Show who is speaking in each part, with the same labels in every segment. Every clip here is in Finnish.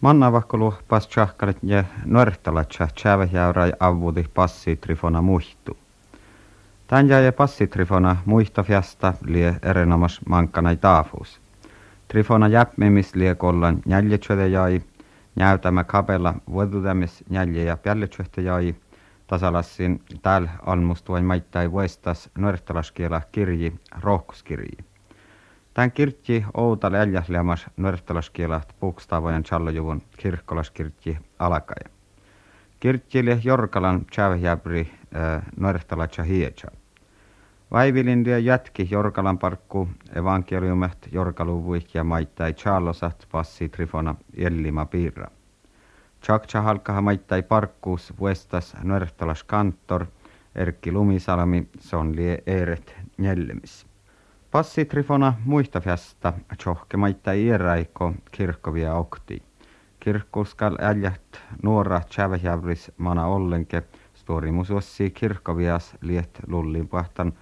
Speaker 1: Mannavakkolu pas tjahkalet ja nuortalatsa tjäväjäyrai avudi passi trifona muihtu. Tän jäi passi trifona muihta fiasta lie erinomas mankkanai taafuus. Trifona jäpmimis lie kollan jäljetsöde jäi, näytämä kapella vuodutämis jälje ja pjälletsyhtä jäi, tasalassin täällä almustuvain maittai vuestas nuortalaskiela kirji rohkuskirji. Tän kirkki outa läljäslemas nuortalaskielat puukstavojen challojuvun kirkkolaskirkki alakaja. Kirkkille Jorkalan tjäväjäbri äh, nuortalatsa hietsä. Vaivilin ja jätki Jorkalan parkku evankeliumet Jorkaluvuik ja maittai Charlosat passi Trifona Ellima piirra. Chakcha halkaha maittai parkkuus vuestas nuortalas kantor Erkki Lumisalmi son lie eeret njällemis. Passi Trifona muista festa tjohke maittai ieraiko kirkkovia okti. Kirkkuskal äljät nuora tjäväjävris mana ollenke storimusossi kirkkovias liet lullin pahtan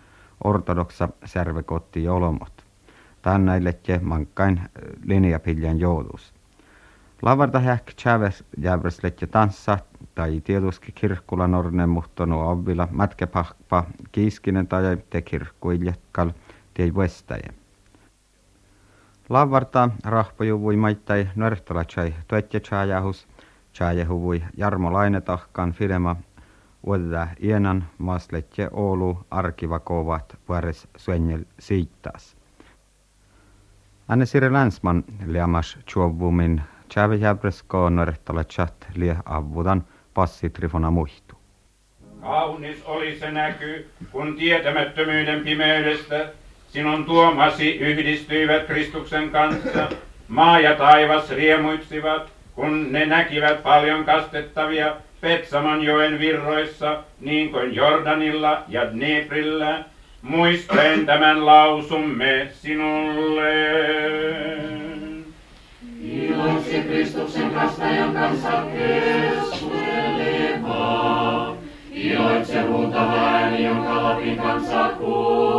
Speaker 1: ortodoksa särvekotti jolomot. Tänneilletje mankkain linjapiljan joulus. Lavarta häk tjäväs jävresletje tanssa tai tietysti kirkkula norne muhtonu avvila mätkepahpa kiiskinen tai te kirkkuiljekkal tiei vuestaje. Lavarta rahpojuvui maittai nörhtalatsai tuetje chajahus, chajahuvui Jarmo Lainetahkan filema uudella ienan maasletje Oulu arkivakovat vuores suenjel siittas. Anne Siri Länsman liamas chuovumin Tjävijäbresko lie avudan passi Trifona muihtu.
Speaker 2: Kaunis oli se näky, kun tietämättömyyden pimeydestä sinun tuomasi yhdistyivät Kristuksen kanssa. Maa ja taivas riemuitsivat, kun ne näkivät paljon kastettavia Petsamon joen virroissa, niin kuin Jordanilla ja Dneprillä. Muistaen tämän lausumme sinulle.
Speaker 3: Iloitse Kristuksen kastajan kanssa keskusteleva. Iloitse huutava ääni, jonka Lapin kanssa kuuli.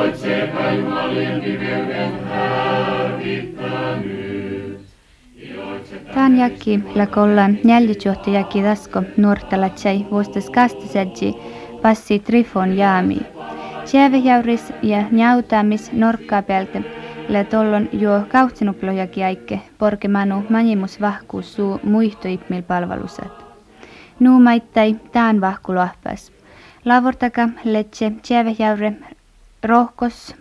Speaker 3: Iloitse epäjumalien pimeyden hävittänyt.
Speaker 4: Lakollan jäljitjohtajakin tasko nuortalatsai vuostas kastasedji passi Trifon jaami. Sievejauris ja njautämis norkkaapelte le tollon jo kautsinuplojakin aikke porkemanu manimus vahkuus suu muihtoipmil palveluset. Nuu maittai tään vahkulohpas. Lavortaka letse sievejaure rohkos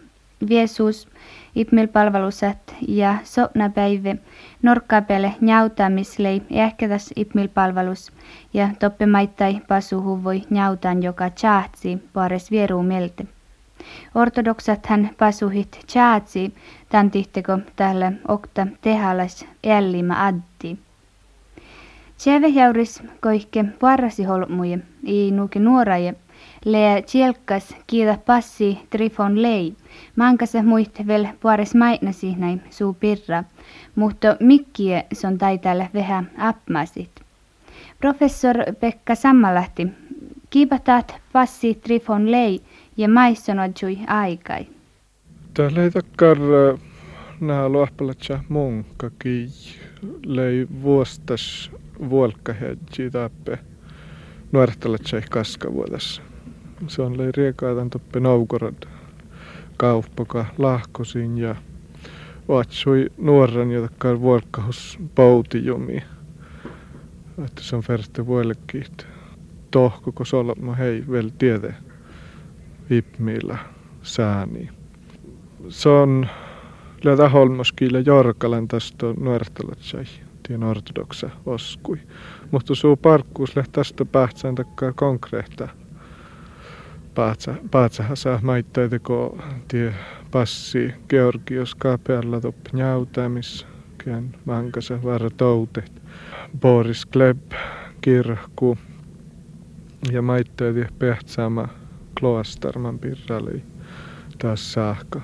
Speaker 4: viesuus ipmil palveluset ja sopna päivä norkkapele njautämislei ehkätäs ipmil palvelus ja toppe maittai pasuhu voi njautan joka tjaatsi pares vieruu melte. Ortodoksat hän pasuhit tjaatsi tän tihteko tälle okta tehalas ällimä addi. Tsevehjauris koihke varrasi holmuje, i nuke nuoraje, le tjelkkas kiida passi trifon lei, mankasa muist vel puares mainasi näin suu pirra, mutta mikkie son taitalle vähän appmasit. Professor Pekka Sammalahti, kiipatat passi trifon lei ja maissonojui aikai.
Speaker 5: Täällä ei takkar nämä luohpalatsa munkaki lei vuostas vuolkahedji tappe nuortalatsa kaskavuodessa. Se on lei riekaadan toppe Novgorod kauppoka lahkosin ja vatsui nuoren, jotka vuolkahus poutijumi. Että se on färste vuolekkiit. Tohkoko solma hei vel tiede vipmillä sääni. Se on Läätä holmoskille Jorkalan tästä nuortalatsai, tien ortodoksa oskui. Mutta suu parkkuus tästä pähtsään takkaa konkreetta. Paatsahan saa maittaiteko tie passi Georgios kapealla top njäytämis, kien mankasa varatoutet. Boris Kleb, kirkku ja maittaiti pähtsäämä kloastarman pirrali taas saakka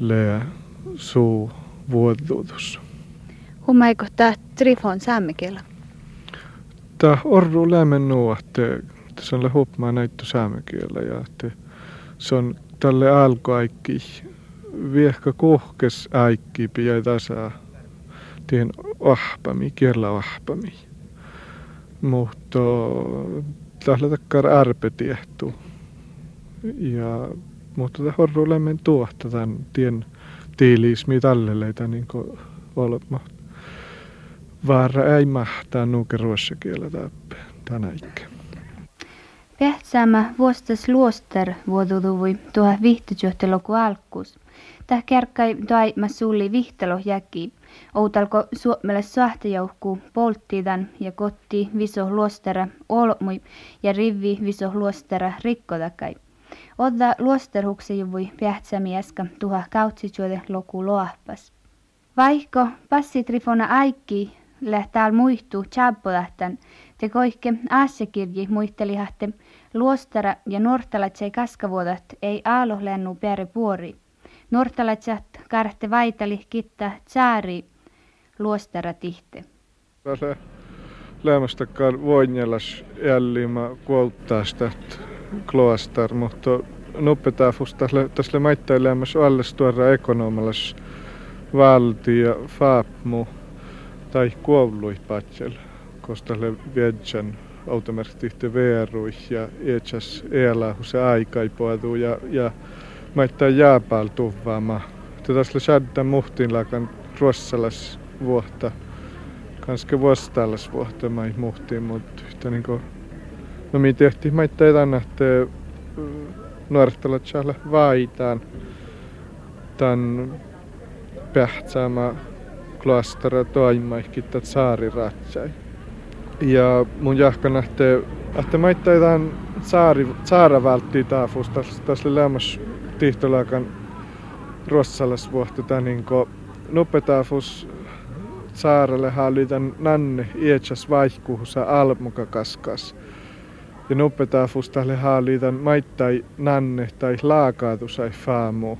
Speaker 5: leä suu vuodutus.
Speaker 4: Hummaiko tämä Trifon saamekielä?
Speaker 5: Tämä orru lämmen nuo, että se on hupmaa näitä saamekielä ja että se on tälle alkoaikki viehka kuhkes aikki pidä tasa tien ahpami, kiellä ahpami. Mutta tällä takkar tiehtuu. Ja, mutta tämä horru lämmen tuohta tämän tien tiiliismi talleleita niin kuin olema. Vaara ei mahtaa nuuke ruossa kielä tänä ikään.
Speaker 4: Pehtsäämä vuostas luoster vuodutuvui tuohon vihtityöhteloku alkuus. Täh kärkkäi mä sulli vihtelo jäki. Outalko suomelle sahtajoukkuu polttiidan ja kotti viso luostera olmui ja rivi viso luostera rikkotakai. Odda luosterhukse juvui pähtsämieska tuha kautsityöte loku loahpas. Vaikko passitrifona aikki lähtää muihtuu tjabbolähtän, te koikke aasekirji muistelihahte luostara ja nuortalatsei kaskavuodat ei aalo lennu pere puori. Nuortalatsat kartte vaitali kitta tsaari luostara tihte.
Speaker 5: Tässä lämmästäkään voinjelas jäljimä kuoltaasta kloastar, mutta nuppetäfus tässä maittailemassa alles tuoda ekonomalas valtio faapmu tai kuollui patsel, koska le viedjan automerkitihti veeruih ja iätsäs elää, se aika ei puhutu ja, ja maittaa jääpääl tuvaama. Tässä shadda muhtin lakan ruossalas vuotta. Kanske vuostallas vuotta mai muhtiin, mutta yhtä niinku... No mi tehtiin maittaa etan, että nuortalat vaitaan. Tän pähtsäämä klostera toimaikki saari ratsai. Ja mun jahka nähtee, että maittaitaan saari, saara välttii taafus. Tässä lämmäs tihtolakan ruossalas vuotta niin nopetaafus saarelle hallitan nanne ietsas vaihkuhusa almuka kaskas. Ja nopetaafus tälle hallitan maittai nanne tai laakaatusai faamu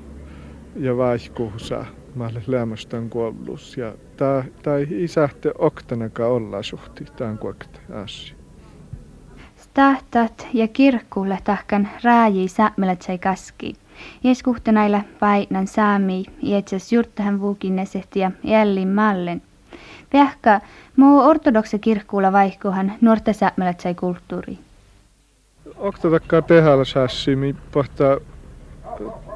Speaker 5: ja vaihkuhusa maalle lämmöstön kuollus. Ja tää, tää isähte oktanaka olla suhti, tämän kuokte asia.
Speaker 4: Stahtat ja kirkkuulle tahkan raaji sämmeletsei kaski. Ieskuhtenailla painan saami, ietsäs jurttahan vuukinnesehti ja jällin mallen. Vähkä muu ortodokse kirkkuulla vaihkohan nuorta sämmeletsei kulttuuri.
Speaker 5: Oktatakkaa tehällä sässimi pohtaa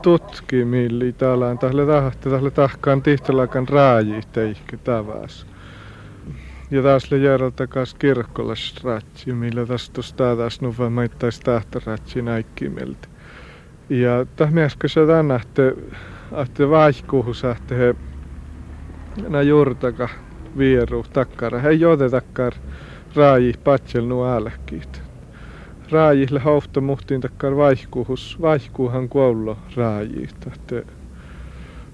Speaker 5: tutkimilli täällä tälle tahti tälle tahkaan tihtolakan raaji teikki tavas. Ja taas le järjeltä kas kirkkolas ratsi, millä tästä taas nuva maittais tahtaratsi näikkimiltä. Ja täh mieskö se tän nähte, että vaihkuhus että he nä juurtaka vieru takkara. He jote takkar raaji patsel nu äälekkiit raajille hauhto muhtiin takkar vaihkuhus, vaihkuuhan kuollo raaji. Tahte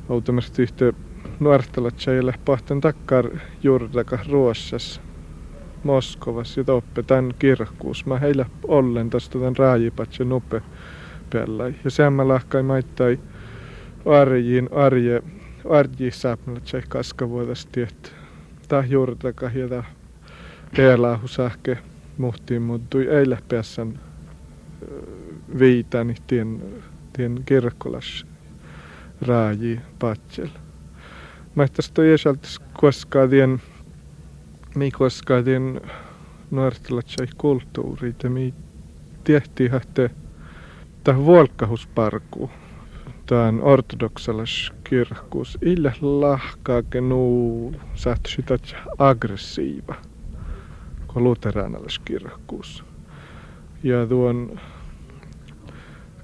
Speaker 5: automasti yhtä nuortalat säille pahten takkar juurdaka Ruossas, Moskovas ja toppe tämän kirkkuus. Mä heillä ollen tästä tämän raajipatse nupe pellai. Ja sen mä lahkai maittai arjiin arje, arji säpmälät säi kaskavuodasti, että tää juurdaka ja tää sähke muhtiin muuttui eilen päässän viitäni tien, tien kirkkolas raaji patsel. Mä tästä jäseltäs koskaan tien, mi koskaan tien nuortelatsai kulttuuri, että mi tehtiin hähte tähän vuolkahusparkuun. Tämän ortodoksalas kirkkuus. Ille lahkaa kenuu saattu sitä aggressiiva luteranalaiskirkkuus. Ja tuon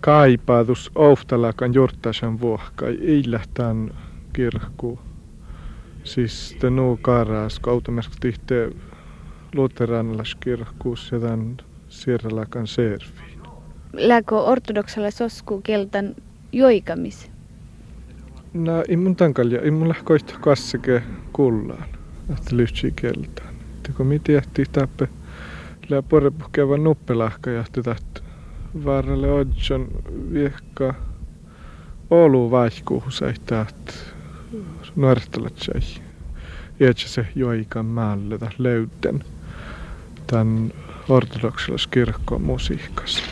Speaker 5: kaipaatus oftalakan jurttaisen vuohkai lähtään kirkku. Siis te nuu karas kautamerkki tihte luteranalaiskirkkuus ja tämän sierralakan serviin.
Speaker 4: Lääkö ortodoksalla sosku keltan joikamis?
Speaker 5: No, ei mun tankalja, ei mun lähkoista kassake kullaan, että lyhtsi keltaan mi tehtiin tappe lää porrepuhkeava nuppelahka ja tätä vaaralle odjon viekka olu vaihkuuhu säihtäät nuoristalat säi. Iätsä se joikan maalle löyden tämän ortodoksalais kirkkoon musiikassa.